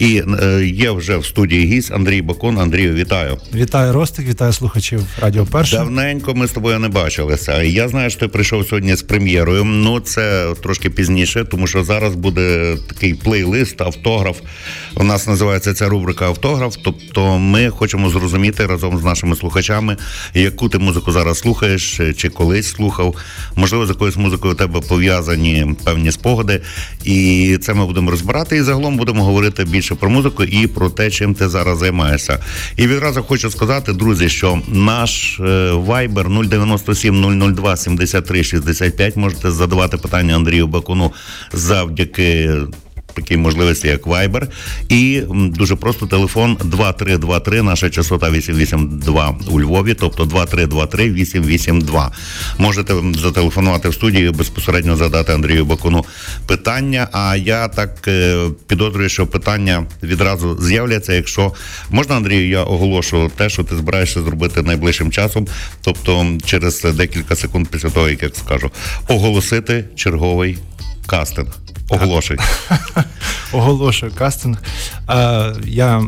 І е, є вже в студії гість Андрій Бакун. Андрію, вітаю. Вітаю Ростик, вітаю слухачів Радіо Перше. Давненько ми з тобою не бачилися. Я знаю, що ти прийшов сьогодні з прем'єрою. Ну це трошки пізніше, тому що зараз буде такий плейлист, автограф. У нас називається ця рубрика Автограф. Тобто, ми хочемо зрозуміти разом з нашими слухачами, яку ти музику зараз слухаєш, чи колись слухав. Можливо, з якоюсь музикою у тебе пов'язані певні спогади, і це ми будемо розбирати. І загалом будемо говорити більше про музику і про те, чим ти зараз займаєшся. І відразу хочу сказати, друзі, що наш Viber 097 002 73 65 можете задавати питання Андрію Бакуну завдяки такій можливості, як Viber. І дуже просто телефон 2323, наша частота 882 у Львові, тобто 2323 882. Можете зателефонувати в студію, безпосередньо задати Андрію Бакуну питання. А я так е, підозрюю, що питання відразу з'являться. Якщо можна, Андрію, я оголошу те, що ти збираєшся зробити найближчим часом, тобто через декілька секунд після того, як я скажу, оголосити черговий кастинг. Оголошуй. Оголошую кастинг. Я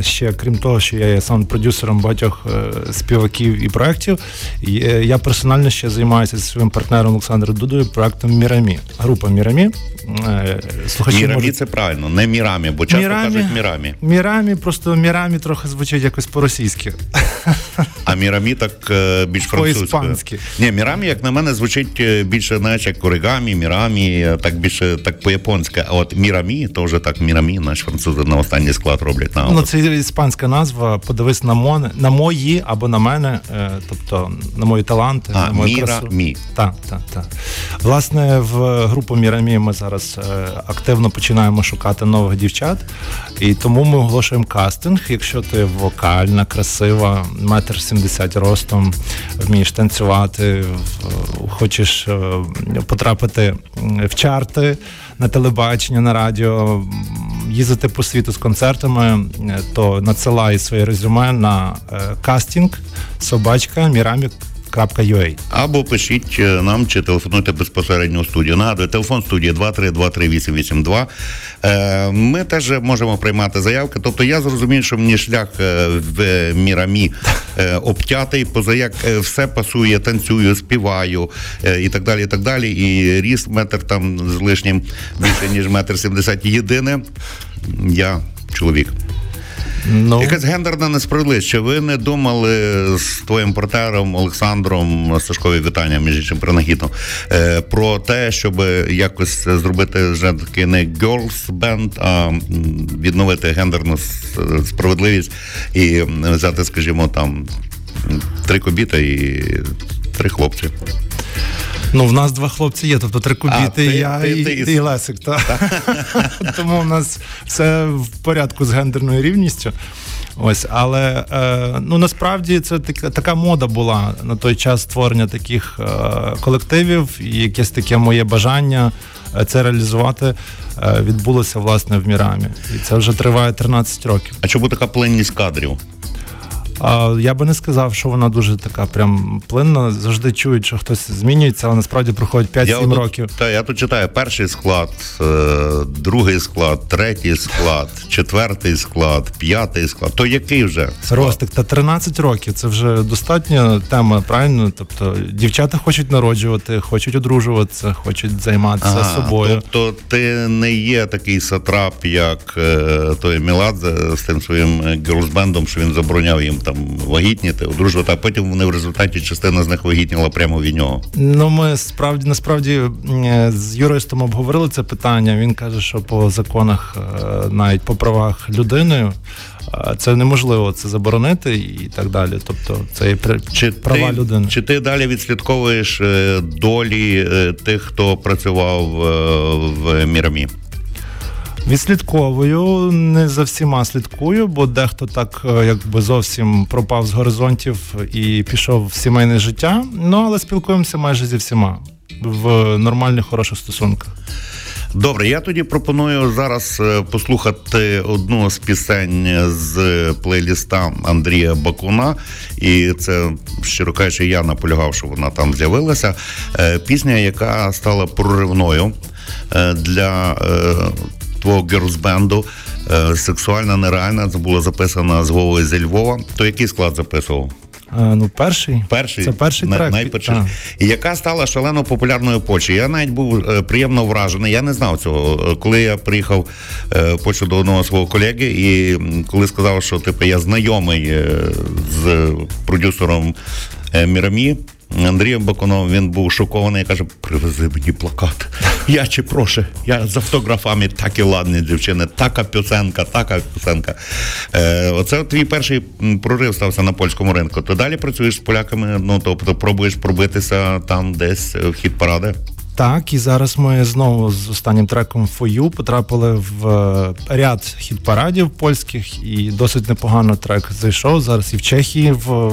ще, крім того, що я є саунд-продюсером багатьох е, співаків і проєктів, е, я персонально ще займаюся зі своїм партнером Олександром Дудою проєктом Мірамі. Група Мірамі. Е, слухачі Мірамі можуть... це правильно, не Мірамі, бо часто мірамі, кажуть Мірамі. Мірамі, просто Мірамі трохи звучить якось по-російськи. А Мірамі так більш французькою. Ні, Мірамі, як на мене, звучить більше, знаєш, як оригамі, Мірамі, так більше так по-японськи. А от Мірамі, то вже так Мірамі, наші французи на останній склад роблять. На ну, це іспанська назва. Подивись на мон, на мої або на мене, е, тобто на мої таланти, а, на мою Міра красу. Мі. Так, так, так. Власне, в групу Мірамі ми зараз е, активно починаємо шукати нових дівчат, і тому ми оголошуємо кастинг. Якщо ти вокальна, красива, метр сімдесят ростом, вмієш танцювати, хочеш е, потрапити в чарти на телебачення, на радіо, їздити по світу з концертами, е, то надсилай своє резюме на е, кастинг собачка Мірамік Ua. Або пишіть е, нам чи телефонуйте безпосередньо у студію. Нагадую, телефон студії 2323882. Е, ми теж можемо приймати заявки. Тобто я зрозумів, що мені шлях е, в мірамі обтятий, поза як все пасує, танцюю, співаю і так далі. І так далі. І ріст метр там з лишнім більше ніж метр сімдесят. Єдине, я чоловік. Ну. Якась гендерна несправедливість. Чи ви не думали з твоїм портером Олександром Сашкові вітання, між іншим принагідно, е, про те, щоб якось зробити вже такий не girls band, а відновити гендерну справедливість і взяти, скажімо, там три кобіти і три хлопці. Ну, в нас два хлопці є, тобто три кубіти, я ти, і, ти, і, і Лесик. Та. Тому в нас все в порядку з гендерною рівністю. Ось, але е, ну насправді це така така мода була на той час створення таких е, колективів, і якесь таке моє бажання е, це реалізувати е, відбулося власне в Мірамі. І це вже триває 13 років. А чому така пленність кадрів? А, Я би не сказав, що вона дуже така прям плинна. Завжди чують, що хтось змінюється, але насправді проходить 5-7 років. Та я тут читаю перший склад, е, другий склад, третій склад, четвертий склад, п'ятий склад. То який вже склад? Ростик, та 13 років. Це вже достатня тема, правильно? Тобто дівчата хочуть народжувати, хочуть одружуватися, хочуть займатися ага, собою. Тобто ти не є такий сатрап, як е, той Міладзе з тим своїм герлсбендом, що він забороняв їм там вагітніти, одружувати, а потім вони в результаті частина з них вагітніла прямо від нього. Ну ми справді насправді з юристом обговорили це питання. Він каже, що по законах, е, навіть по правах людини. Е, це неможливо це заборонити і так далі. Тобто, це є чи права ти, людини. Чи ти далі відслідковуєш е, долі тих, хто працював в Мірамі? Відслідковую, не за всіма слідкую, бо дехто так е, якби зовсім пропав з горизонтів і пішов в сімейне життя. Ну але спілкуємося майже зі всіма в нормальних хороших стосунках. Добре, я тоді пропоную зараз е, послухати одну з пісень з плейліста Андрія Бакуна, і це щиро кажучи, я наполягав, що вона там з'явилася. Е, пісня, яка стала проривною для твого герлсбенду. е, сексуальна, нереальна. Це було записано з Вовою зі Львова. То який склад записував? А, ну, перший. Перший Це перший трек. найперший. І яка стала шалено популярною в Польщі. Я навіть був е, приємно вражений. Я не знав цього. Е, Коли я приїхав е, в Польщу до одного свого колеги, і коли сказав, що типу я знайомий е, з продюсером е, Мірамі. Андрієм Бакуновим він був шокований каже: привези мені плакат. Я чи прошу, я з автографами так і ладні дівчини, така пісенка, така пісенка. Е, оце твій перший прорив стався на польському ринку. Ти далі працюєш з поляками, ну тобто пробуєш пробитися там десь е, в хід паради. Так, і зараз ми знову з останнім треком For You потрапили в е, ряд хіт-парадів польських, і досить непогано трек зайшов. Зараз і в Чехії в,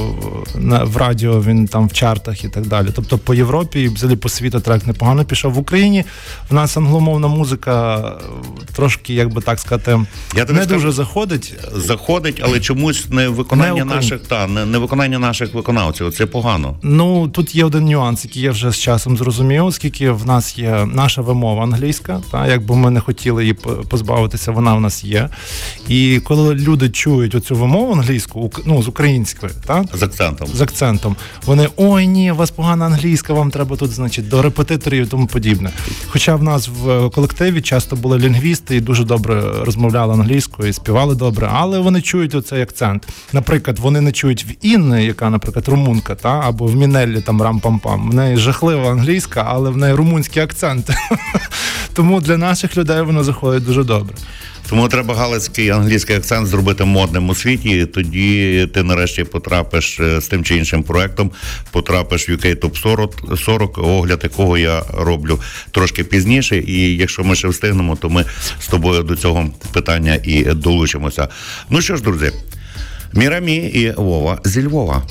на, в радіо він там в чартах і так далі. Тобто по Європі і взагалі по світу трек непогано пішов. В Україні в нас англомовна музика е, трошки, як би так сказати, Я не скажу- дуже заходить. Заходить, але чомусь не виконання Не наших та не, не виконання наших виконавців. Це погано. Ну тут є один нюанс, який я вже з часом зрозумів, оскільки в нас є наша вимова англійська, та якби ми не хотіли її позбавитися, вона в нас є. І коли люди чують оцю вимову англійську, ну з української, так З акцентом. з акцентом, вони ой ні, у вас погана англійська, вам треба тут, значить, до репетиторів і тому подібне. Хоча в нас в колективі часто були лінгвісти і дуже добре розмовляли англійською і співали добре, але вони чують оцей акцент. Наприклад, вони не чують в Інни, яка, наприклад, румунка, та або в Мінеллі там рам-пам-пам. В неї жахлива англійська, але в неї румунський акцент. Тому для наших людей воно заходить дуже добре. Тому треба галицький англійський акцент зробити модним у світі. і Тоді ти нарешті потрапиш е, з тим чи іншим проектом, потрапиш в UK Top 40, 40 огляд якого я роблю трошки пізніше. І якщо ми ще встигнемо, то ми з тобою до цього питання і долучимося. Ну що ж, друзі, Мірамі і Вова зі Львова.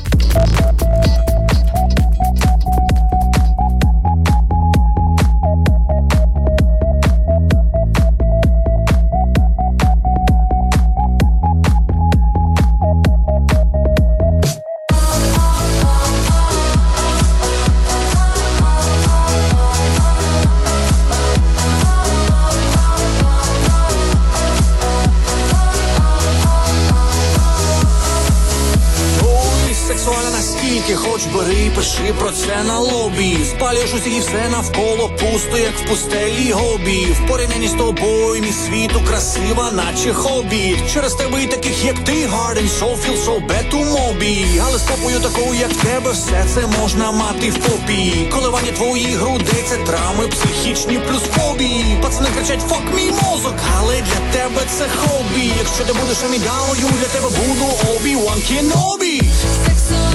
Спалюєш і все навколо пусто, як в пустелі гобі. В порівнянні з тобою, мій світу красива, наче хобі. Через тебе і таких, як ти, Гарден, so bad мобі. Але з попою такою, як тебе, все це можна мати в попі. Коливання твоїх грудей, це травми психічні плюс фобії. Пацани кричать, фок мій мозок, але для тебе це хобі. Якщо ти будеш амідалою, для тебе буду Обі-Ван Кенобі. Сексуальна,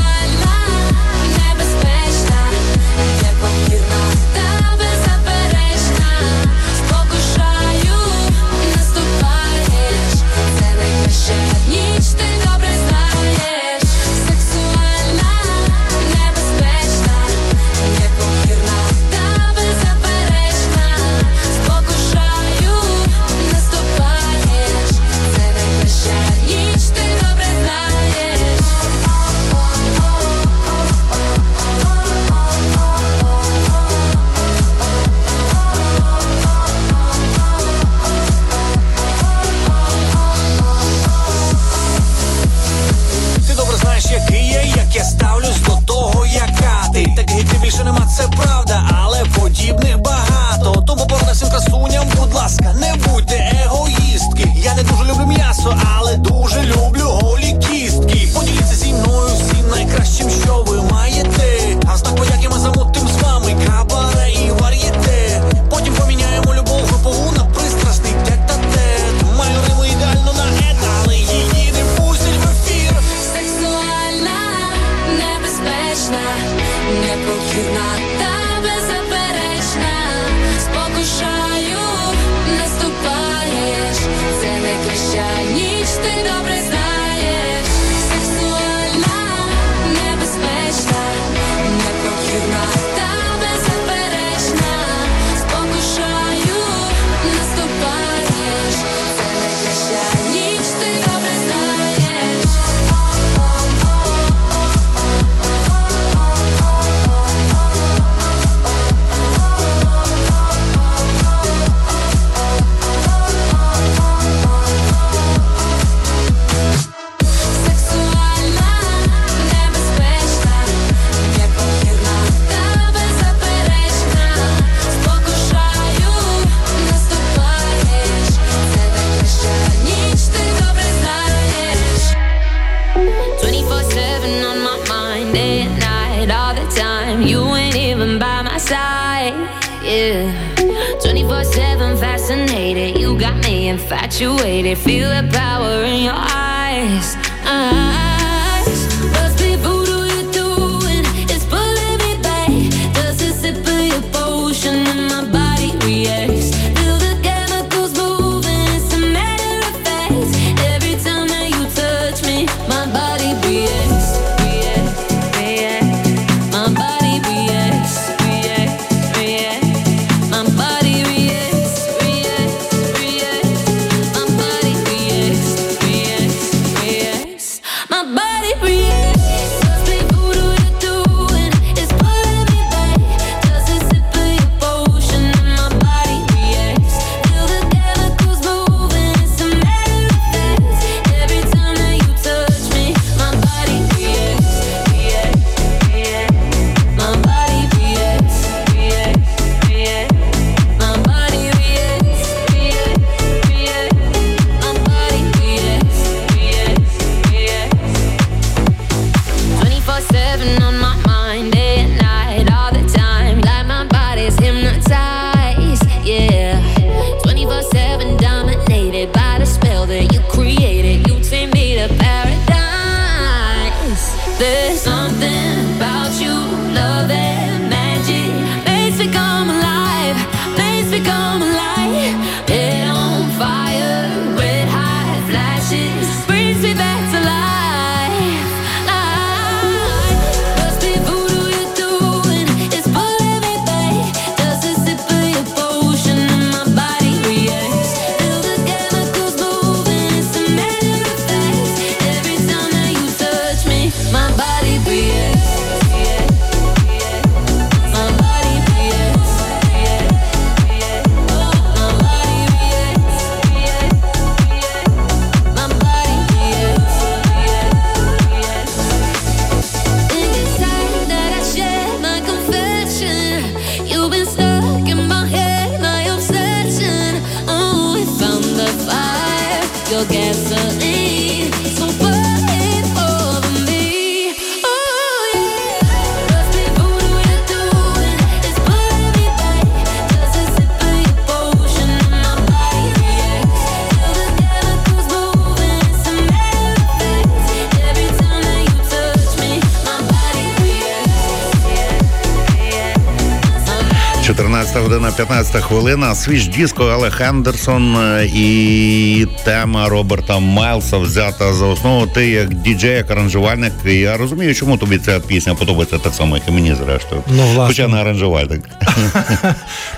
14 година 15 хвилина. Свіж диско Але Хендерсон е, і тема Роберта Майлса взята за основу. Ти як діджей, як аранжувальник. Я розумію, чому тобі ця пісня подобається так само, як і мені зрештою. Ну, власне. Хоча не аранжувальник.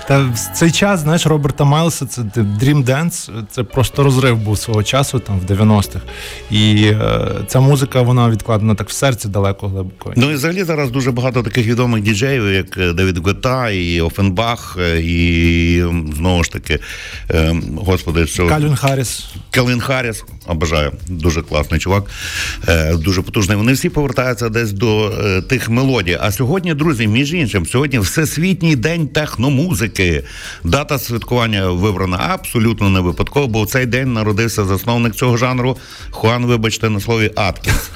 Та в цей час, знаєш, Роберта Майлса, це Dream Dance, це просто розрив був свого часу, там в 90-х. І е, ця музика, вона відкладена так в серці далеко глибоко. Ну і взагалі зараз дуже багато таких відомих діджеїв, як е, Девід Гета, і Офенбах, е, і знову ж таки, е, господи, що Кальвін Харріс. Келвін Харріс, обожаю, дуже класний чувак, е, дуже потужний. Вони всі повертаються десь до е, тих мелодій. А сьогодні, друзі, між іншим, сьогодні Всесвітній день техномузики. Дата святкування вибрана абсолютно не випадково, бо в цей день народився засновник цього жанру Хуан, вибачте, на слові Аткінс.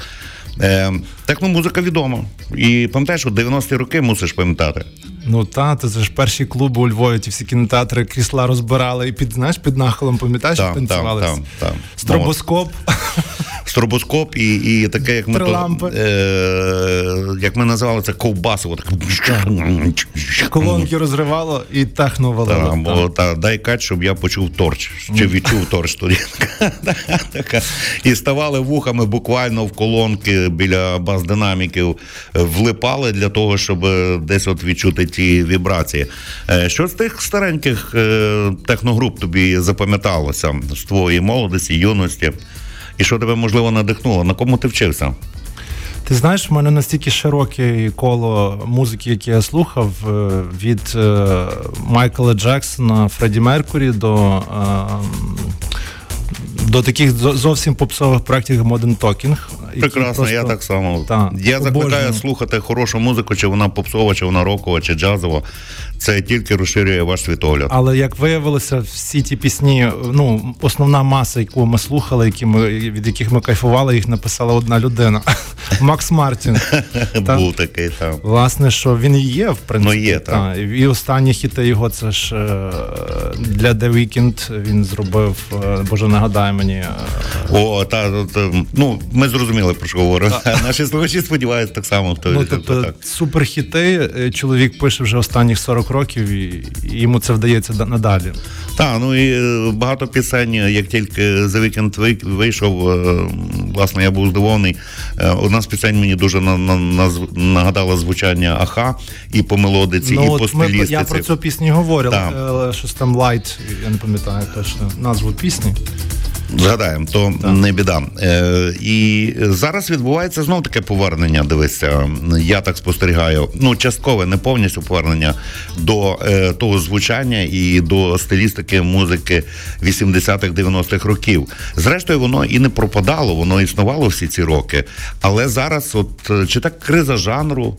Е, техномузика відома. І пам'ятаєш, у 90-ті роки мусиш пам'ятати. Ну та, це ж перші клуби у Львові, ті всі кінотеатри крісла розбирали і під, знаєш, під нахилом, пам'ятаєш, танцювали? там, там, там. Стробоскоп. Стробоскоп і, і таке, як ми то, е, як ми називали це ковбасово. Так... Колонки розривало і техно валило. Та, дай кать, щоб я почув торч, чи відчув торч тоді. І ставали вухами буквально в колонки біля бас-динаміків, е, влипали для того, щоб е, десь от відчути ті вібрації. Е, Що з тих стареньких е, техногруп тобі запам'яталося з твоєї молодості, юності? І що тебе можливо надихнуло? На кому ти вчився? Ти знаєш, в мене настільки широке коло музики, які я слухав, е, від е, Майкла Джексона, Фредді Меркурі до. е, До таких зовсім попсових проєктів як Modern Talking. Прекрасно, я так само. Та, я закликаю слухати хорошу музику, чи вона попсова, чи вона рокова, чи джазова. Це тільки розширює ваш світогляд. Але як виявилося, всі ті пісні, ну основна маса, яку ми слухали, які ми від яких ми кайфували, їх написала одна людина. Макс Мартін. Та, Був такий там. Власне, що він і є, в принципі. Ну, є, та. І останні хіти його це ж е, для The Weeknd він зробив, е, боже, нагадай мені. е, О, та, та, ну ми зрозуміли про що говоримо. Наші слухачі сподіваються так само. Хто Ну, тобто так. суперхіти чоловік пише вже останніх 40 років, і, і йому це вдається надалі. Так, ну і е, багато пісень, як тільки The Weeknd вийшов, е, власне, я був здивований. Е, Одна з пісень мені дуже на, на, назв- нагадала звучання Аха і по мелодиці, і ну, по от ми, стилістиці. я про цю пісню говорив, щось там Light, я не пам'ятаю точно назву пісні. Згадаємо, то не біда. Е, і зараз відбувається знов таке повернення. Дивися, я так спостерігаю. Ну, часткове, не повністю повернення до е, того звучання і до стилістики музики 80-х, 90-х років. Зрештою, воно і не пропадало, воно існувало всі ці роки. Але зараз, от е, чи так криза жанру,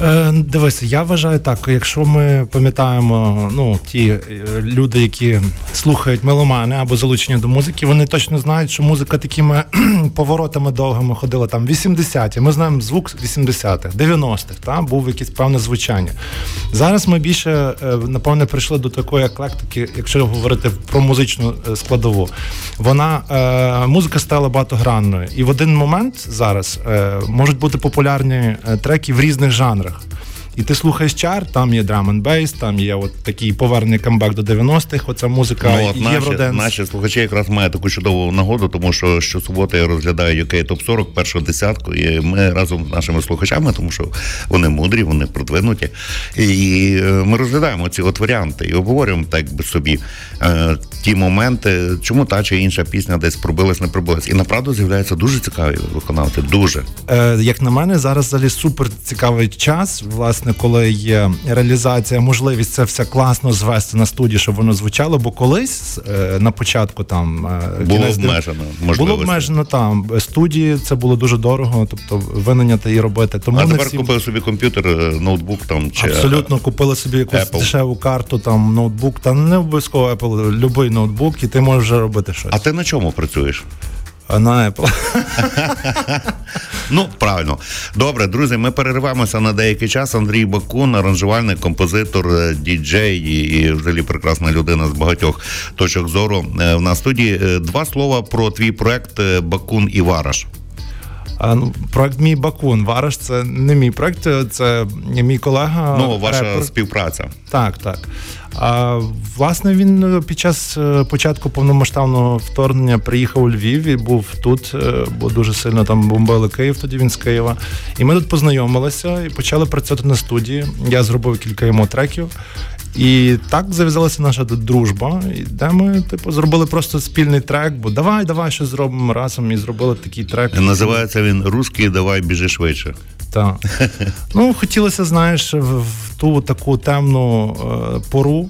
Е, дивися, я вважаю так, якщо ми пам'ятаємо ну, ті е, люди, які слухають меломани або залучені до музики, вони точно знають, що музика такими поворотами довгими ходила там 80-ті. Ми знаємо звук 80-х, 90-х, та, був якесь певне звучання. Зараз ми більше, е, напевне, прийшли до такої еклектики, якщо говорити про музичну е, складову. Вона музика стала багатогранною. І в один момент зараз можуть бути популярні треки в різних жанрах жанрах. І ти слухаєш чар, там є драм н бейс, там є от такий повернений камбек до 90-х, оця музика Ну, от наші, Євроденс. наші слухачі якраз мають таку чудову нагоду, тому що щосуботи я розглядаю UK Топ 40 першу десятку, і ми разом з нашими слухачами, тому що вони мудрі, вони продвинуті. І е, ми розглядаємо ці от варіанти і обговорюємо так би собі е, ті моменти, чому та чи інша пісня десь пробилась, не пробилась. І направду з'являються дуже цікаві виконавці. Дуже. Е, як на мене, зараз взагалі супер цікавий час, власне, коли є реалізація, можливість це все класно звести на студії, щоб воно звучало. Бо колись е, на початку там е, Було обмежено Було обмежено там студії, це було дуже дорого, тобто винайняти і робити. Тому А тепер всі... купив собі комп'ютер, е, ноутбук там чи Абсолютно купили собі якусь Apple. дешеву карту, там ноутбук, та не обов'язково Apple, будь-який ноутбук, і ти можеш вже робити щось. А ти на чому працюєш? А на Apple. Ну, правильно. Добре, друзі, ми перериваємося на деякий час. Андрій Бакун, аранжувальник, композитор, е, діджей і, взагалі прекрасна людина з багатьох точок зору. Е, В нас студії Е, два слова про твій проект Бакун і Вараш. Ну, проект мій Бакун. Вараш це не мій проект, це мій колега. Ну, ваша репер. співпраця. Так, так. А, власне, він е, під час е, початку повномасштабного вторгнення приїхав у Львів і був тут, е, бо дуже сильно там бомбили Київ, тоді він з Києва. І ми тут познайомилися і почали працювати на студії. Я зробив кілька йому треків. І так зав'язалася наша дружба, де ми, типу, зробили просто спільний трек, бо давай, давай щось зробимо разом і зробили такий трек. Називається він Руський, давай біжи швидше. Так. Ну, хотілося, знаєш, в, в ту таку темну е, пору.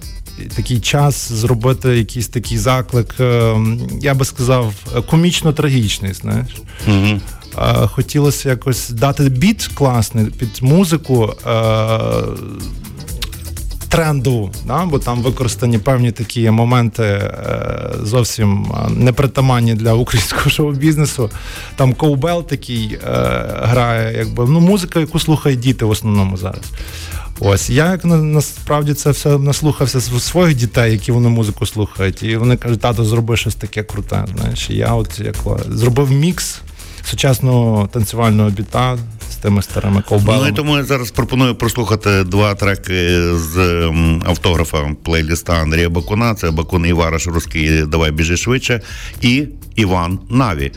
Такий час зробити якийсь такий заклик, е, я би сказав, комічно-трагічний, знаєш. Угу. Е, хотілося якось дати біт класний під музику. Тренду, да? бо там використані певні такі моменти е, зовсім е, непритаманні для українського шоу-бізнесу. Там ковбел такий е, грає, якби ну музика, яку слухають діти в основному зараз. Ось я як насправді це все наслухався з своїх дітей, які вони музику слухають, і вони кажуть, тато, зроби щось таке круте. Знаєш, я от як зробив мікс сучасного танцювального біта з тими старими ковбелами. Ну і тому я зараз пропоную прослухати два треки з автографа плейліста Андрія Бакуна. Це Бакун і Вараш Руський Давай біжи швидше. І Іван Наві.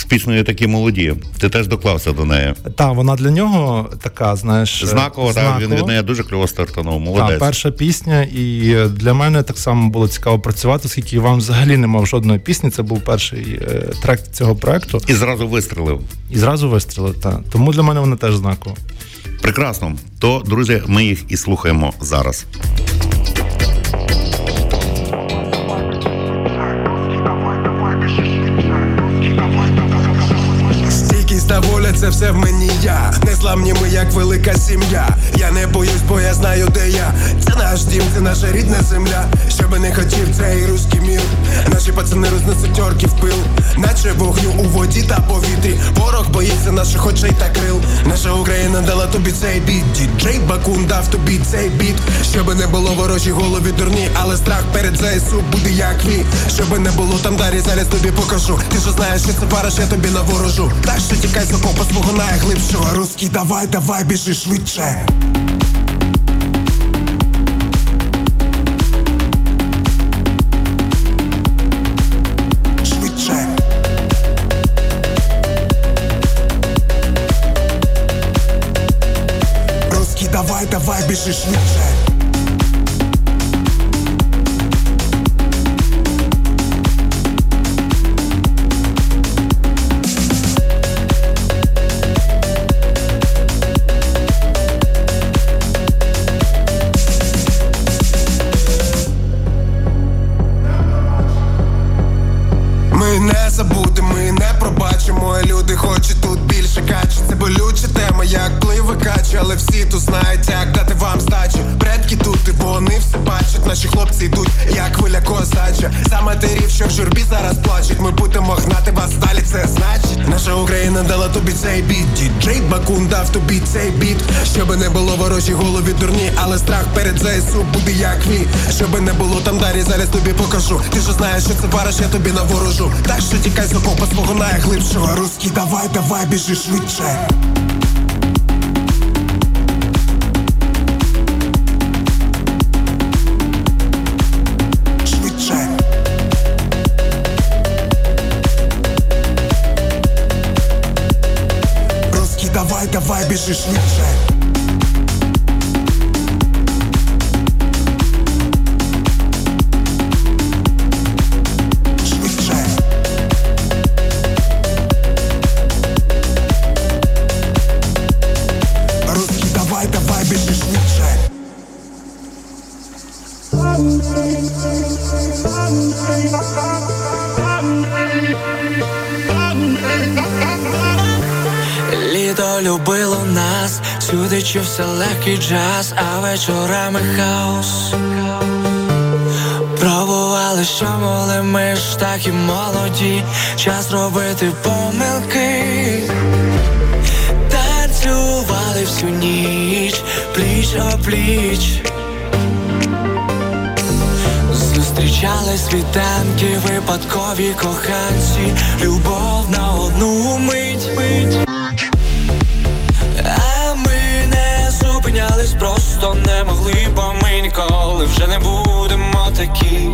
З піснею такі молоді. Ти теж доклався до неї. Та вона для нього така, знаєш, Знаково, так, він від неї дуже кльово стартанув. Та, Молодець. перша пісня, і для мене так само було цікаво працювати, оскільки Іван взагалі не мав жодної пісні. Це був перший е, трек цього проекту, І зразу вистрелив. і зразу вистрілив. Та. Тому для мене вона теж знакова. Прекрасно. То, друзі, ми їх і слухаємо зараз. Це все в мені я. Незламні ми, як велика сім'я. Я не боюсь, бо я знаю, де я. Це наш дім, це наша рідна земля. Щоби не хотів цей руський мір. Наші пацани рознесуть орків пил, наче вогню у воді та повітрі. Ворог боїться наших очей та крил. Наша Україна дала тобі цей біт. Діджей Бакун дав тобі цей біт. Щоби не було ворожі голові дурні, але страх перед ЗСУ буде як ві. Щоби не було там дарі, зараз тобі покажу. Ти ж знаєш, що це параш, я тобі наворожу. Так що тікай з окопа свого найглибшого. Руський, давай, давай, біжи. Швидше. Давай, давай, біжи швидше. Тут знають, як дати вам здачу. Предки тут, і вони все бачать. Наші хлопці йдуть, як хвиля козача. За матерів, що в журбі зараз плачуть. Ми будемо гнати вас далі, це значить. Наша Україна дала тобі цей біт. Діджей Бакун дав тобі цей біт. Щоби не було ворожі голові дурні, але страх перед ЗСУ буде як ві. Щоби не було там дарі, зараз тобі покажу. Ти ж знаєш, що це вариш, я тобі наворожу. Так що тікай з окопа свого найглибшого. Руський, давай, давай, біжи. Швидше. Давай, біжи. Швидше. Нас, сюди чувся легкий джаз, а вечорами хаос. Пробували, що моли ми ж так і молоді, час робити помилки. Танцювали всю ніч, пліч о пліч. Зустрічали світанки, випадкові коханці, любов на одну мить. А не могли, бо ми ніколи вже не будемо такі.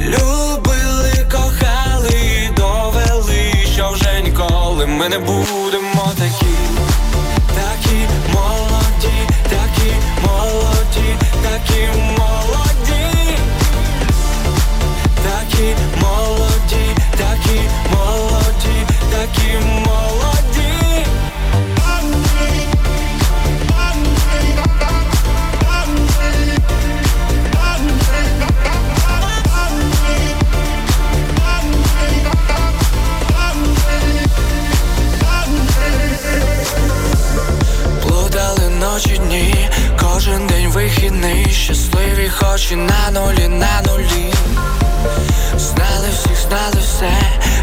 Любили, кохали, довели, що вже ніколи ми не будемо такі. Такі молоді, такі молоді, такі день щасливі хоч і на нулі, на нулі. Знали всіх, знали все,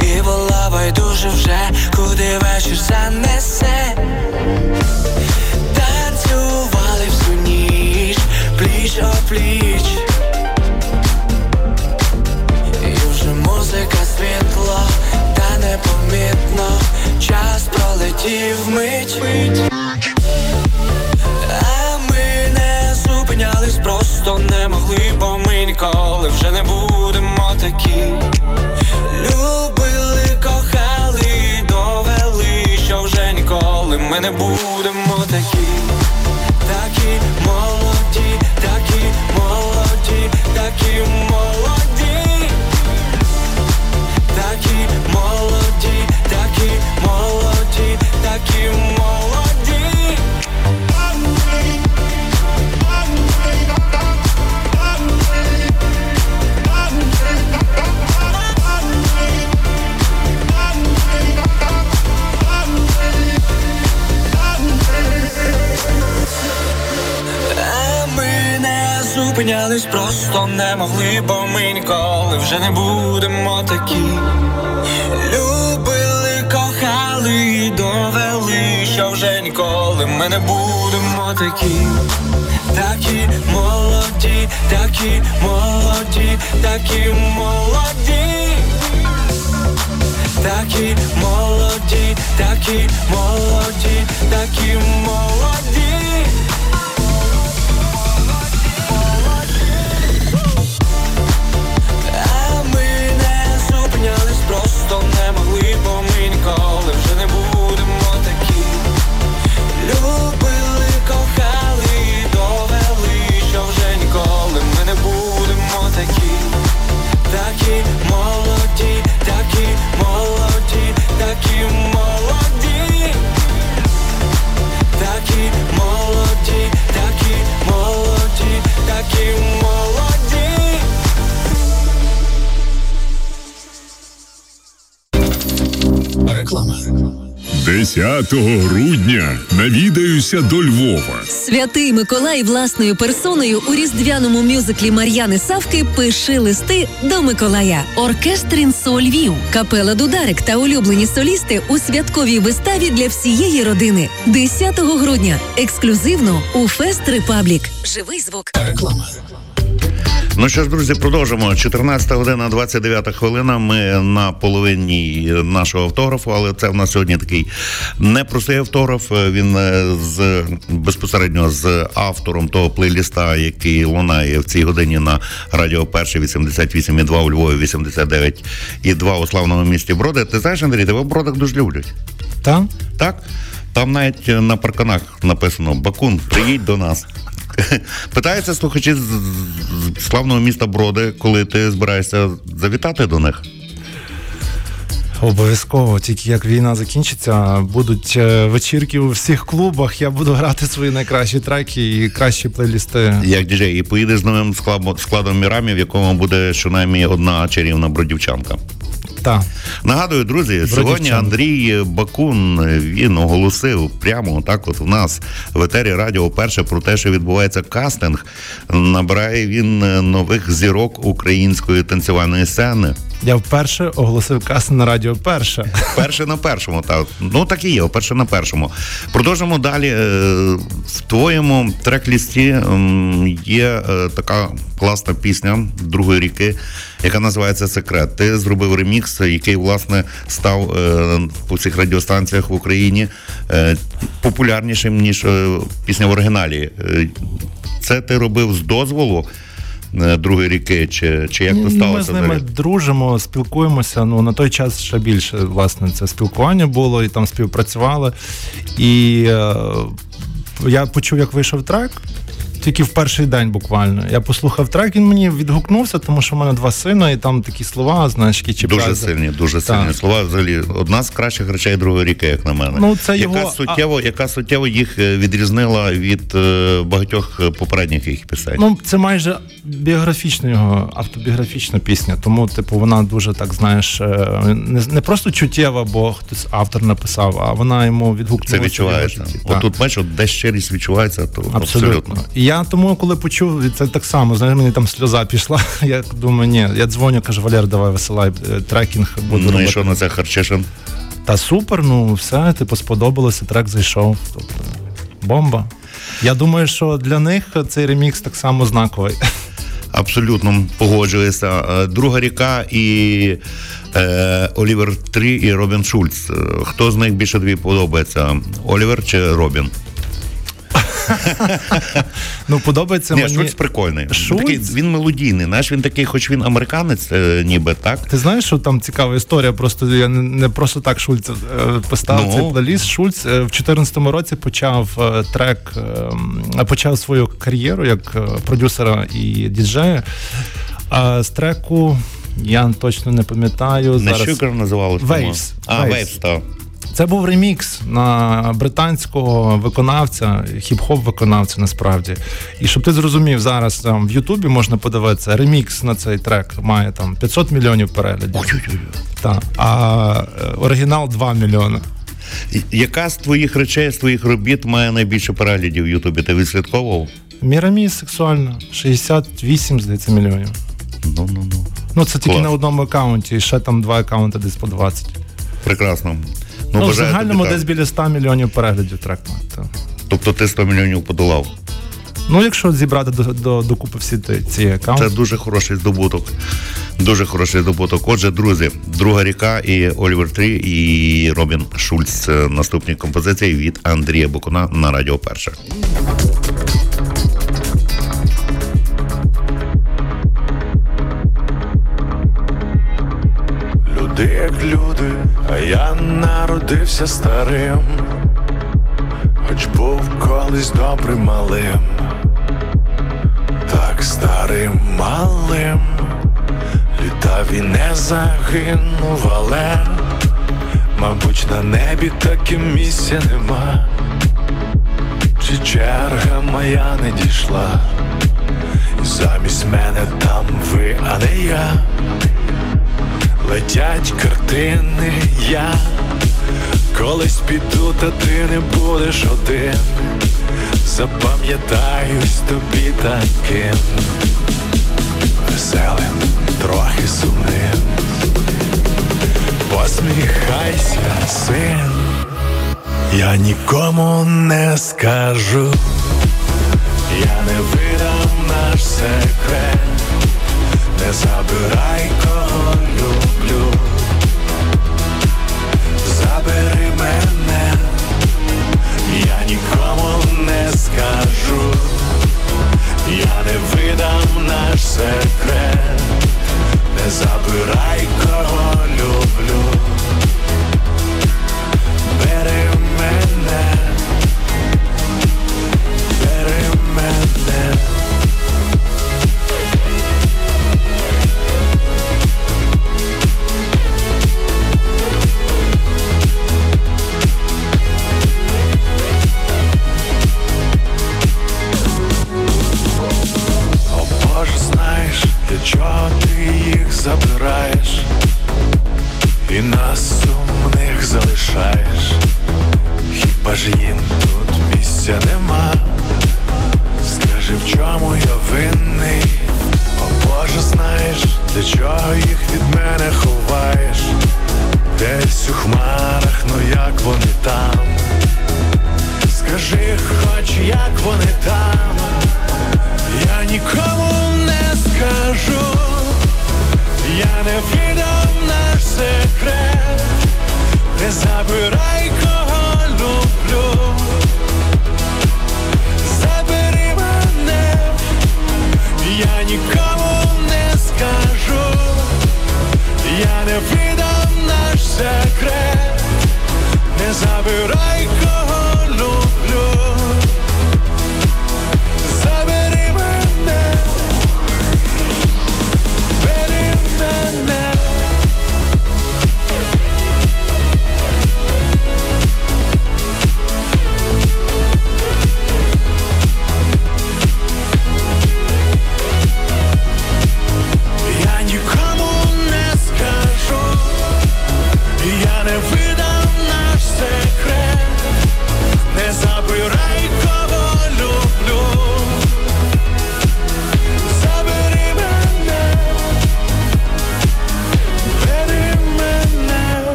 і було байдуже вже, куди вечір занесе. Танцювали всю ніч, пліч о пліч. І вже музика світло, та непомітно, час пролетів мить. Зупинялись, просто не могли, бо ми ніколи вже не будемо такі. Любили, кохали, довели, що вже ніколи ми не будемо такі. Такі молоді, такі молоді, такі молоді. Такі молоді, такі молоді, такі молоді. Зупинялись, просто не могли, бо ми ніколи вже не будемо такі. Любили, кохали і довели, що вже ніколи ми не будемо такі. Такі молоді, такі молоді, такі молоді. Такі молоді, такі молоді, такі молоді. Бо ми ніколи вже не будемо 10 грудня навідаюся до Львова. Святий Миколай власною персоною у різдвяному мюзиклі Мар'яни Савки пиши листи до Миколая. Оркестр «Інсо Львів, капела Дударик та улюблені солісти у святковій виставі для всієї родини. 10 грудня. Ексклюзивно у Фест Репаблік. Живий звук. Ну що ж, друзі, продовжимо. 14 година, 29 хвилина. Ми на половині нашого автографу, але це в нас сьогодні такий непростий автограф. Він е, з безпосередньо з автором того плейліста, який лунає в цій годині на радіо Перше 88,2 у Львові, 89,2 у славному місті Броди. Ти знаєш, Андрій, тебе в бродах дуже люблять. Та? Так? Там навіть на парканах написано Бакун, приїдь до нас. Питаються слухачі з, з славного міста Броди, коли ти збираєшся завітати до них. Обов'язково, тільки як війна закінчиться, будуть е, вечірки у всіх клубах. Я буду грати свої найкращі треки і кращі плейлісти. Як діджей, і поїдеш з новим складом, складом мірамі, в якому буде щонайменше одна чарівна бродівчанка. Та Нагадую, друзі, сьогодні Андрій Бакун він оголосив прямо так, от у нас в етері радіо перше про те, що відбувається кастинг. Набирає він нових зірок української танцювальної сцени. Я вперше оголосив кастинг на радіо перше. Перше на першому, так. Ну так і є, перше на першому. Продовжимо далі. Е, В твоєму трек-лісті є е, така класна пісня другої ріки, яка називається Секрет. Ти зробив ремікс, який, власне, став е, по всіх радіостанціях в Україні популярнішим, ніж пісня в оригіналі. Це ти робив з дозволу е, рік ріки, чи, чи як то сталося? Ми з ними далі? дружимо, спілкуємося. Ну на той час ще більше власне це спілкування було, і там співпрацювали. І е, я почув, як вийшов трек. Тільки в перший день буквально. Я послухав трек, він мені відгукнувся, тому що в мене два сина, і там такі слова, знаєш, які чіпляють. Дуже сильні, дуже Так. сильні слова. Взагалі, одна з кращих речей другої ріки, як на мене. Ну, це яка його- суттєво, яка суттєво їх е, відрізнила від е, багатьох е, попередніх їх пісень. Ну, це майже біографічна його автобіографічна пісня. Тому, типу, вона дуже так, знаєш, не, не просто чуттєва, бо хтось автор написав, а вона йому відгукнулася. це відчувається. От тут бачиш, де щирість відчувається, то абсолютно. Абсолютно. І я тому, коли почув, це так само, знаєш, мені там сльоза пішла. Я думаю, ні, я дзвоню, кажу, Валер, давай висилай е, трекінг, буду Ну і що на це Харчишин? Та супер, ну все, типу, сподобалося, трек зайшов. Тобто, бомба. Я думаю, що для них цей ремікс так само знаковий. Абсолютно погоджуюся. Е, Друга ріка і е, Олівер 3 і Робін Шульц. Е, Хто з них більше тобі подобається? Олівер чи Робін? Ну, подобається Ні, мені. Шульц прикольний. Шульц? Такий, він мелодійний. Знаєш, він такий, хоч він американець, е, ніби так. Ти знаєш, що там цікава історія? Просто я не, просто так Шульц е, поставив Ну? цей плейліст. Шульц е, в 2014 році почав е, трек, е, почав свою кар'єру як е, продюсера і діджея. А з треку я точно не пам'ятаю. Не зараз. Sugar називалось? Waves. А. Waves, так. Це був ремікс на британського виконавця, хіп-хоп виконавця насправді. І щоб ти зрозумів, зараз там в Ютубі можна подивитися, ремікс на цей трек має там 500 мільйонів переглядів. Так. А е, оригінал 2 мільйони. Яка з твоїх речей, з твоїх робіт має найбільше переглядів в Ютубі? Ти відслідковував? Мірамі сексуальна. 68, здається, мільйонів. Ну, ну, ну. Ну, це тільки Клас. на одному аккаунті, і ще там два аккаунти десь по 20. Прекрасно. Ну, в загальному тобі десь біля 100 мільйонів переглядів трек. має. Тобто ти 100 мільйонів подолав. Ну, якщо зібрати до, до, докупи всі ці аккаунти. Це дуже хороший здобуток. Дуже хороший здобуток. Отже, друзі, друга ріка і Олівер Трі, і Робін Шульц. Наступні композиції від Андрія Букуна на Радіо Перше. Люди як люди, а я народився старим, хоч був колись добрим малим, так старим малим, літав і не загинув, але, мабуть, на небі таким місця нема, чи черга моя не дійшла, і замість мене там ви, а не я. Летять картини, я колись піду, та ти не будеш один. Запам'ятаюсь тобі таким веселим, трохи сумним. Посміхайся, син, я нікому не скажу, я не видам наш секрет. Не забирай, кого люблю, забери мене, я нікому не скажу, я не видам наш секрет, не забирай, кого люблю,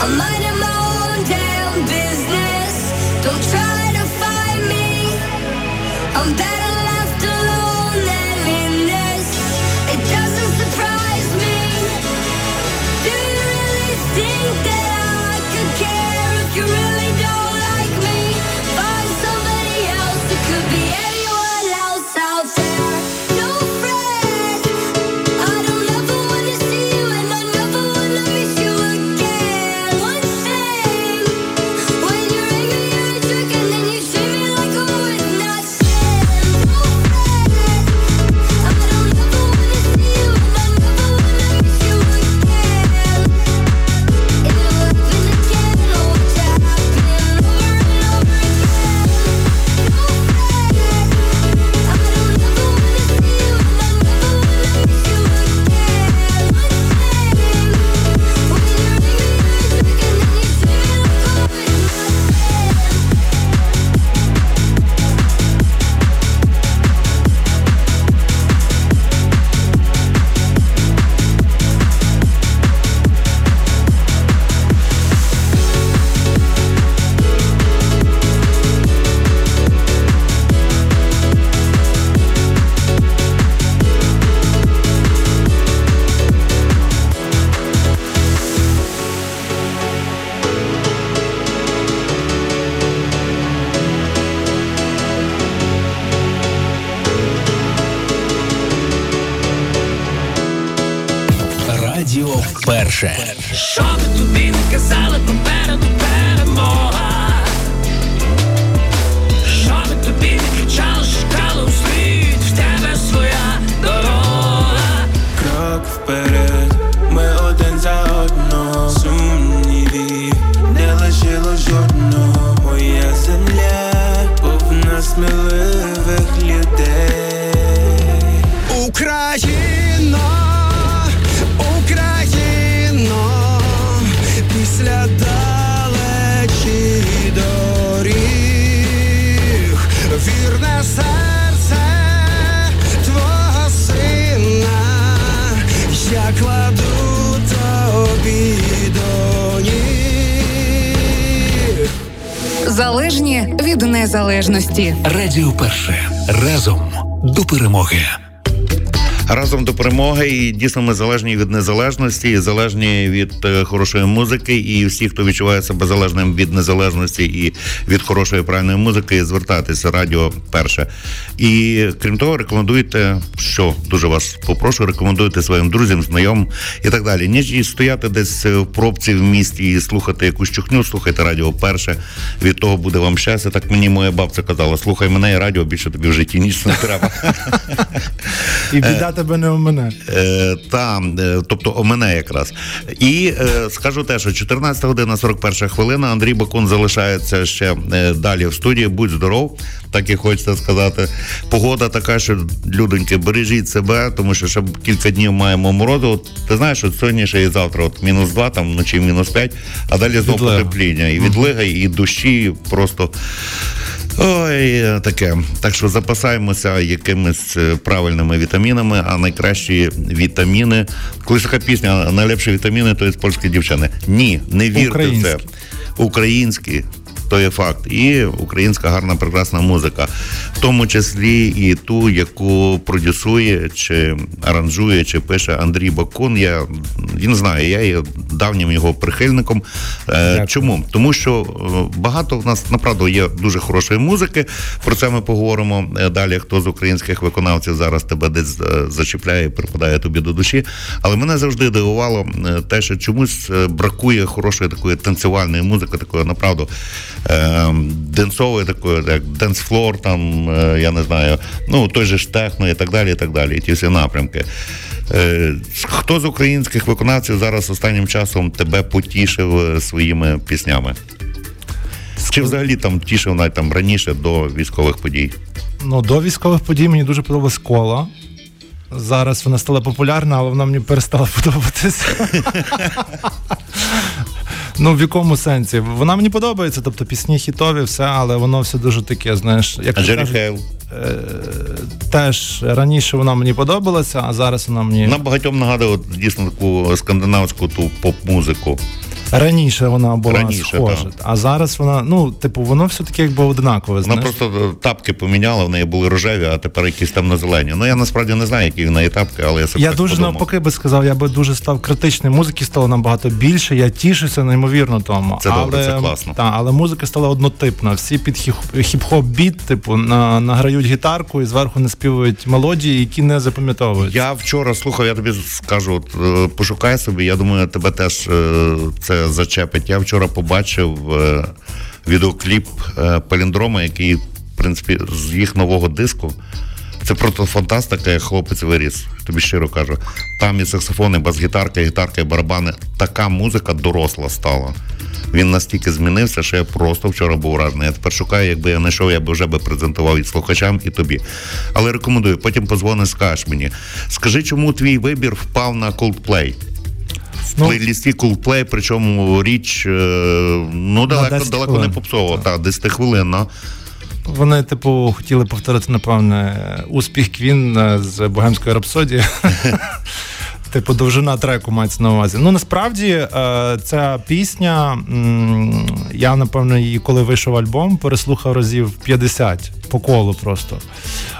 I'm minding my незалежності. Радіо перше. Разом до перемоги. Разом до перемоги, і дійсно ми залежні від незалежності, і залежні від е, хорошої музики. І всі, хто відчуває себе залежним від незалежності і від хорошої правильної музики, звертайтеся радіо перше. І крім того, рекомендуйте, що дуже вас попрошу, рекомендуйте своїм друзям, знайомим і так далі. Ніж стояти десь в пробці в місті і слухати якусь чухню, слухайте радіо перше. Від того буде вам щастя. Так мені моя бабця казала: слухай мене і радіо більше тобі в житті ніч не треба. І біда тебе не у мене. Е, та, е, тобто о мене якраз. І е, скажу те, що 14 година 41 хвилина. Андрій Бакун залишається ще е, далі в студії. Будь здоров, так і хочеться сказати. Погода така, що людоньки, бережіть себе, тому що ще кілька днів маємо морозу. От, ти знаєш, от сьогодні ще і завтра, от мінус 2, там вночі мінус 5, а далі знову потепління. І відлига, і дощі просто. Ой, таке. Так що запасаємося якимись е, правильними вітамінами, а найкращі вітаміни. Колись така пісня найлепші вітаміни то є з польської дівчини. Ні, не вірте в це. Українські. То є факт, і українська гарна прекрасна музика, в тому числі і ту, яку продюсує, чи аранжує, чи пише Андрій Бакун. Я він знає, я є давнім його прихильником. Е, чому? Тому що е, багато в нас направду є дуже хорошої музики. Про це ми поговоримо е, далі. Хто з українських виконавців зараз тебе десь зачіпляє, припадає тобі до душі. Але мене завжди дивувало те, що чомусь бракує хорошої такої танцювальної музики, такої направду е, денсової, такої, як денсфлор, там е, я не знаю, ну той же ж техно і так далі, і так далі. І ті всі напрямки. Е, Хто з українських виконавців зараз останнім часом тебе потішив е, своїми піснями? Чи взагалі там тішив навіть там раніше до військових подій? Ну, до військових подій мені дуже подобалась кола. Зараз вона стала популярна, але вона мені перестала подобатися. Ну, в якому сенсі? Вона мені подобається, тобто пісні хітові, все, але воно все дуже таке, знаєш, як Джері Хейл? е, теж раніше вона мені подобалася, а зараз вона мені. Вона багатьом нагадує дійсно таку скандинавську ту поп-музику. Раніше вона була Раніше, схожа. так. А зараз вона, ну, типу, воно все таке якби однакове. Вона знаєш. просто е, тапки поміняла, в неї були рожеві, а тепер якісь темно-зелені. Ну я насправді не знаю, які в неї тапки, але я собі Я так дуже подумав. навпаки би сказав, я би дуже став критичний. Музики стало набагато більше. Я тішуся неймовірно тому. Це добре, це класно. Та, але музика стала однотипна. Всі під хіп- хіп-хоп біт, типу, на, награють гітарку і зверху не співають мелодії, які не запам'ятовують. Я вчора слухав, я тобі скажу, от, е, пошукай собі, я думаю, тебе теж е, це зачепить. Я вчора побачив е, відеокліп е, Паліндрома, який, в принципі, з їх нового диску. Це просто фантастика, як хлопець виріс. Тобі щиро кажу. Там і саксофони, бас-гітарка, гітарка і барабани. Така музика доросла стала. Він настільки змінився, що я просто вчора був вражений. Я тепер шукаю, якби я знайшов, я б вже би презентував і слухачам, і тобі. Але рекомендую, потім позвони, скажеш мені. Скажи, чому твій вибір впав на Coldplay? В Ну, плейлісті Coldplay, причому річ е, ну далеко, 10 далеко не хвилин. попсово, та 10 хвилинна. Вони, типу, хотіли повторити, напевне, успіх Квін е, з богемської рапсодії. Типу, довжина треку мається на увазі. Ну насправді е, ця пісня, я напевно її, коли вийшов альбом, переслухав разів 50. По колу просто.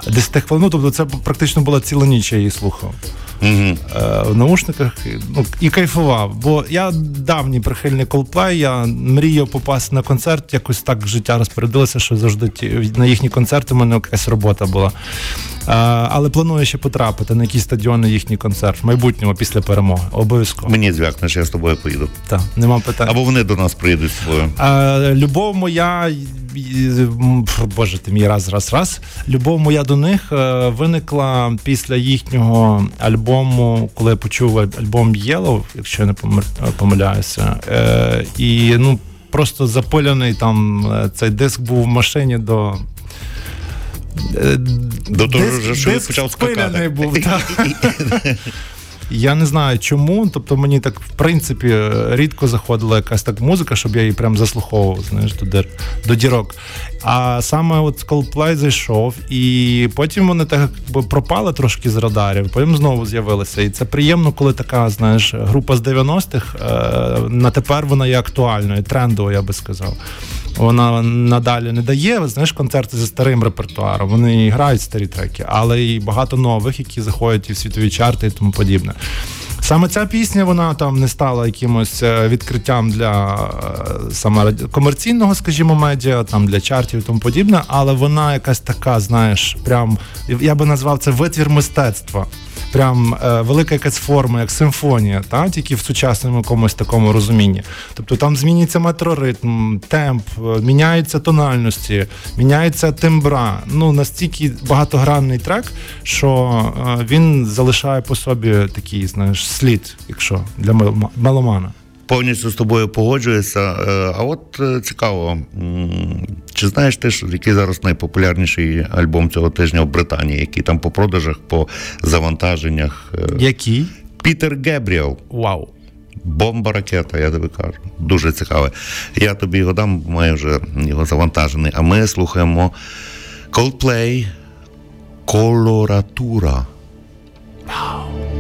10 хвилин, ну, тобто це практично була ціла ніч, я її слухав. Угу. В наушниках ну, і кайфував. Бо я давній прихильник Coldplay, я мріяв попасти на концерт, якось так життя розпорядилося, що завжди ті, на їхні концерти в мене якась робота була. А, але планую ще потрапити на якийсь стадіон їхній концерт в майбутньому після перемоги. Обов'язково. Мені зв'якнеш, я з тобою поїду. Так, нема питань. Або вони до нас приїдуть з тобою. А, любов моя, боже, ти мій раз, раз, раз. Любов моя до них е, виникла після їхнього альбому, коли я почув альбом Yellow, якщо я не помиляюся. Е, і ну просто запилений там е, цей диск був в машині до. До того, що він почав скакати. був, так. Я не знаю чому. Тобто мені так в принципі рідко заходила якась так музика, щоб я її прям заслуховував, знаєш, до до дірок. А саме от Coldplay зайшов, і потім вони так пропали трошки з радарів, потім знову з'явилися. І це приємно, коли така, знаєш, група з 90-х е, на тепер вона є актуальною, трендовою, я би сказав. Вона надалі не дає знаєш, концерти зі старим репертуаром. Вони грають старі треки, але і багато нових, які заходять і в світові чарти і тому подібне. Саме ця пісня вона там не стала якимось е, відкриттям для е, саме комерційного, скажімо, медіа, там для чартів і тому подібне, але вона якась така, знаєш, прям я би назвав це витвір мистецтва прям е, велика якась форма, як симфонія, та тільки в сучасному якомусь такому розумінні. Тобто там змінюється метроритм, темп, е, міняються тональності, міняється тембра. Ну настільки багатогранний трек, що е, він залишає по собі такий, знаєш, слід, якщо для меломана. Повністю з тобою погоджуюся. Е, а от е, цікаво, чи знаєш ти, який зараз найпопулярніший альбом цього тижня в Британії, який там по продажах, по завантаженнях? Е, який? Пітер Гебріел. Вау. Бомба ракета, я тобі кажу. Дуже цікаве. Я тобі його дам, маю вже його завантажений. А ми слухаємо Coldplay Coloratura. Вау.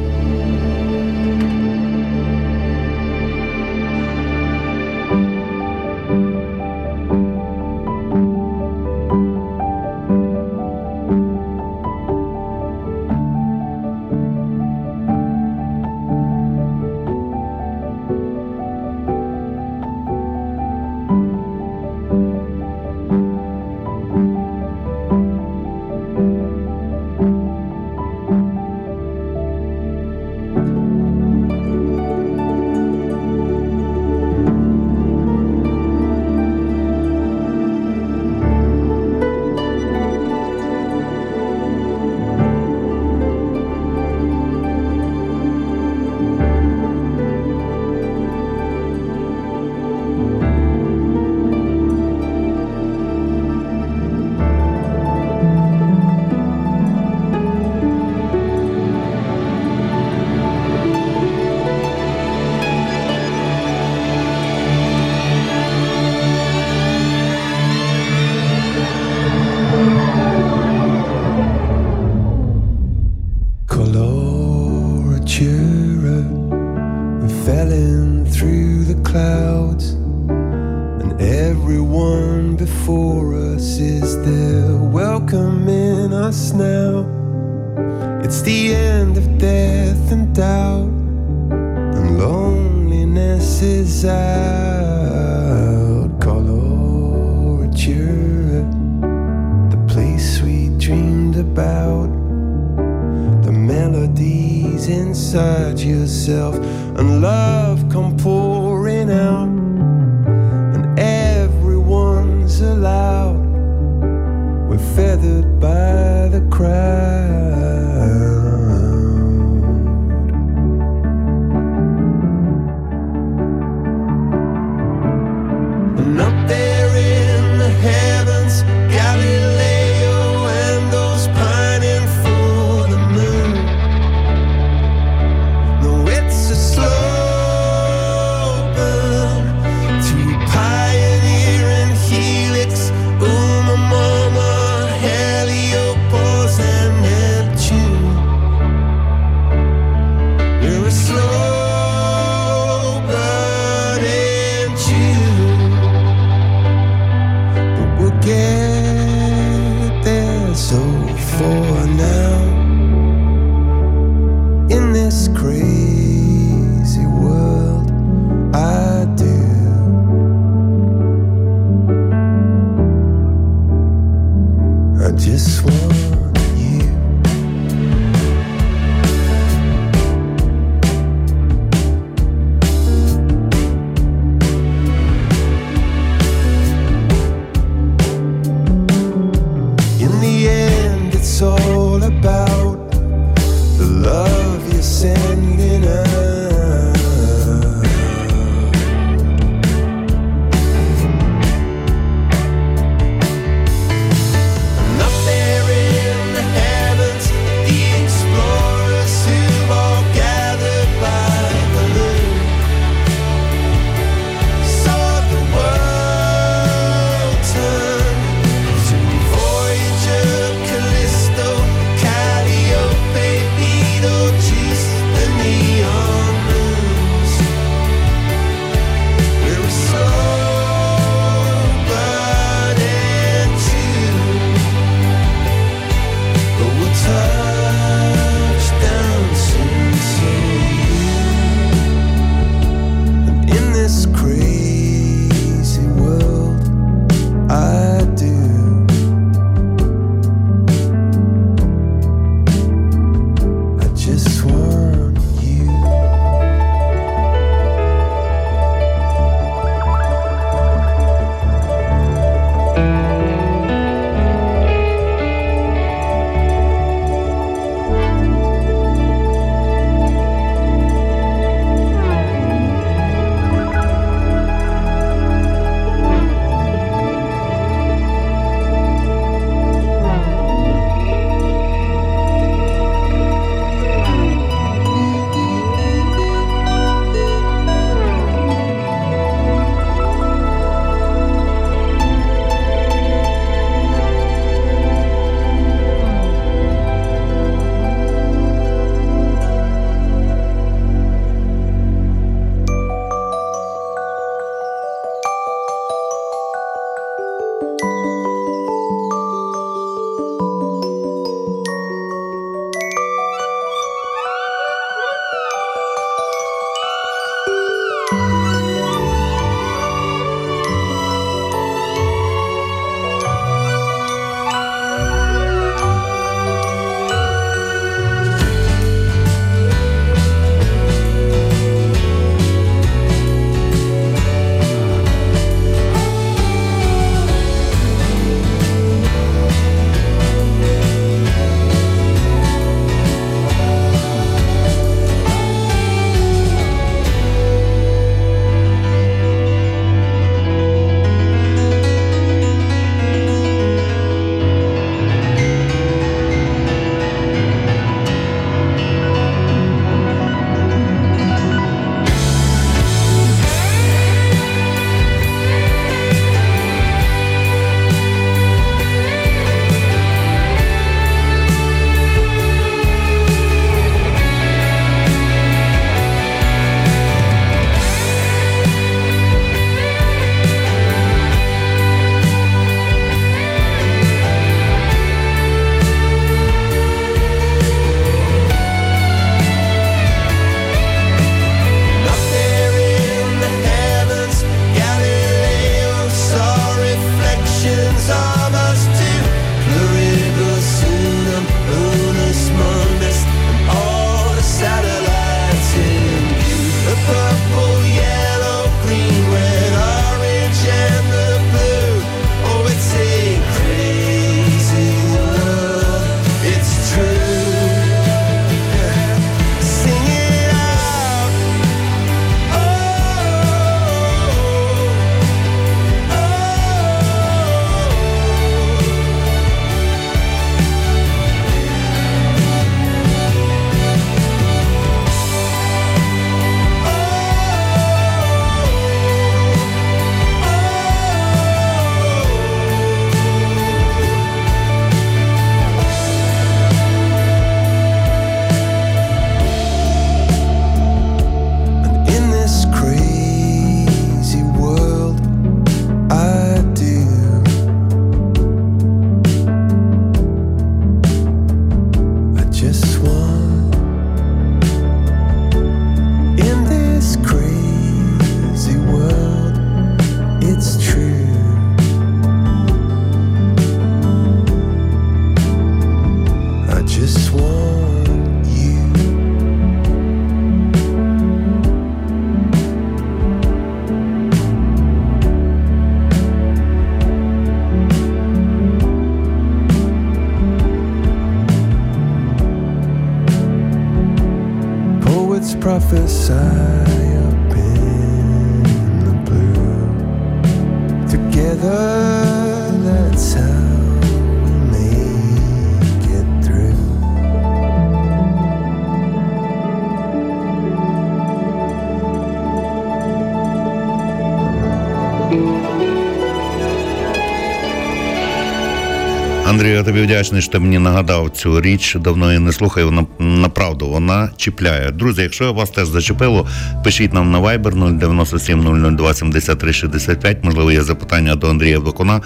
Тобі вдячний, що ти мені нагадав цю річ. Давно її не слухаю. Вона направду вона чіпляє. Друзі, якщо вас теж зачепило, пишіть нам на Viber 097 002 73 65. Можливо, є запитання до Андрія Вдокуна.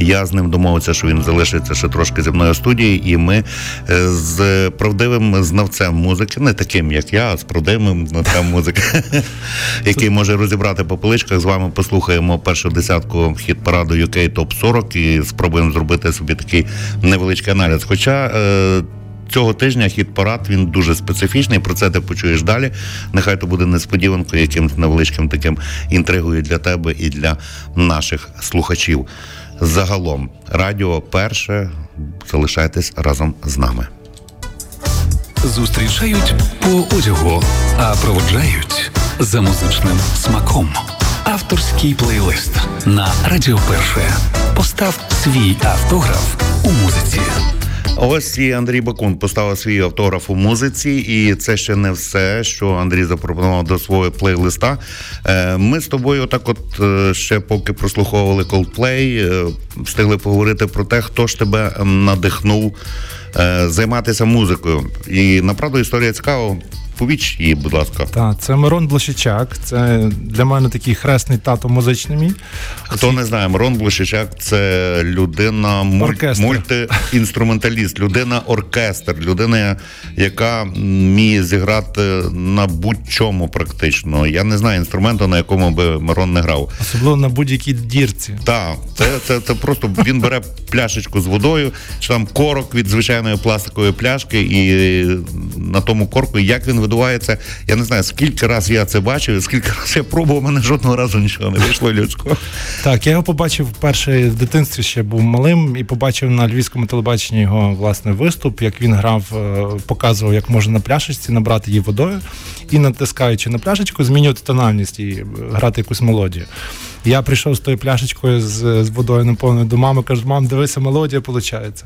Я з ним домовився, що він залишиться ще трошки зі мною студії, і ми е, з правдивим знавцем музики, не таким як я, а з правдивим знавцем музики, який може розібрати по поличках. З вами послухаємо першу десятку хіт параду UK Топ 40 і спробуємо зробити собі такий невеличкий аналіз. Хоча е, цього тижня хіт парад він дуже специфічний. Про це ти почуєш далі. Нехай то буде несподіванкою, якимось невеличким таким інтригою для тебе і для наших слухачів. Загалом, радіо перше. Залишайтесь разом з нами. Зустрічають по одягу, а проводжають за музичним смаком. Авторський плейлист на Радіо Перше. Постав свій автограф у музиці. Ось і Андрій Бакун поставив свій автограф у музиці, і це ще не все, що Андрій запропонував до свого плейлиста. Е, Ми з тобою, так, от е, ще поки прослуховували Coldplay, е, встигли поговорити про те, хто ж тебе надихнув займатися музикою. І направду історія цікава. Повіч її, будь ласка. Так, це Мирон Блащичак. Це для мене такий хресний тато музичний мій. Хто не знає, Мирон Блощичак це людина мультиінструменталіст, людина оркестр, людина, яка вміє зіграти на будь-чому практично. Я не знаю інструменту, на якому би Мирон не грав. Особливо на будь-якій дірці. Так, це, це, це просто він бере пляшечку з водою, чи там корок від звичайної пластикової пляшки, і на тому корку, як він видувається, я не знаю, скільки разів я це бачив, скільки разів я пробував, мене жодного разу нічого не вийшло людського. Так, я його побачив вперше в дитинстві, ще був малим, і побачив на львівському телебаченні його власне виступ, як він грав, е, показував, як можна на пляшечці набрати її водою і натискаючи на пляшечку, змінювати тональність і е, грати якусь мелодію. Я прийшов з тою пляшечкою з, з водою наповненою до мами, кажу, мам, дивися, мелодія виходить.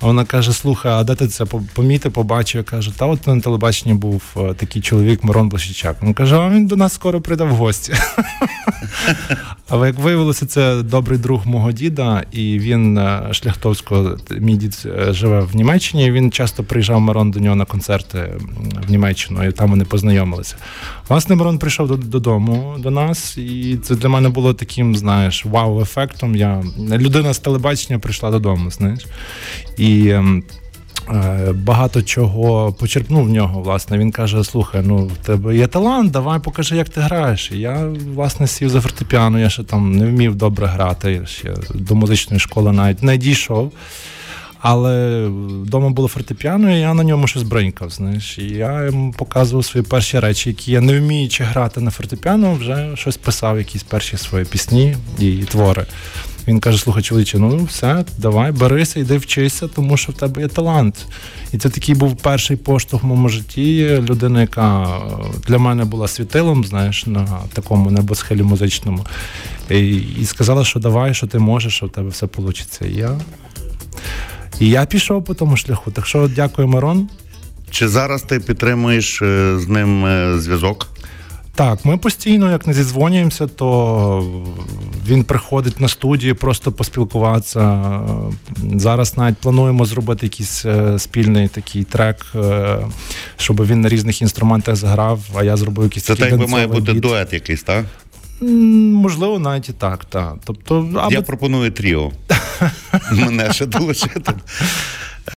А вона каже: слухай, а де ти це по- помітив, побачив? Я кажу, та от на телебаченні був е, такий чоловік Мирон Блащичак. Він каже, а він до нас скоро прийде в гості. Але як виявилося, це добрий друг мого діда, і він е, Шляхтовського, мій дід е, живе в Німеччині. Він часто приїжджав Мирон до нього на концерти в Німеччину, і там вони познайомилися. Власне, Мирон прийшов додому до нас, і це для мене було таким, знаєш, вау-ефектом. Я людина з телебачення прийшла додому, знаєш. І. ем, Е, Багато чого почерпнув в нього, власне. Він каже: слухай, ну в тебе є талант, давай покажи, як ти граєш. І я, власне, сів за фортепіано, я ще там не вмів добре грати, ще до музичної школи навіть не дійшов. Але вдома було фортепіано, і я на ньому щось бринькав. Знаєш, і я йому показував свої перші речі, які я не вміючи грати на фортепіано, вже щось писав, якісь перші свої пісні і твори. Він каже: слухай, чоловіче, ну все, давай, берися, йди вчися, тому що в тебе є талант. І це такий був перший поштовх в моєму житті. Людина, яка для мене була світилом, знаєш, на такому небосхилі музичному. І, і сказала, що давай, що ти можеш, що в тебе все вийде. І я і я пішов по тому шляху. Так що дякую, Мирон. Чи зараз ти підтримуєш е, з ним е, зв'язок? Так, ми постійно, як не зідзвонюємося, то він приходить на студію просто поспілкуватися. Зараз навіть плануємо зробити якийсь е, спільний такий трек, щоб він на різних інструментах заграв, а я зробив якийсь Це так би має бути біт. дует якийсь, так? Можливо, навіть і так, так. Тобто, аби... Я пропоную тріо. Мене ще долучити.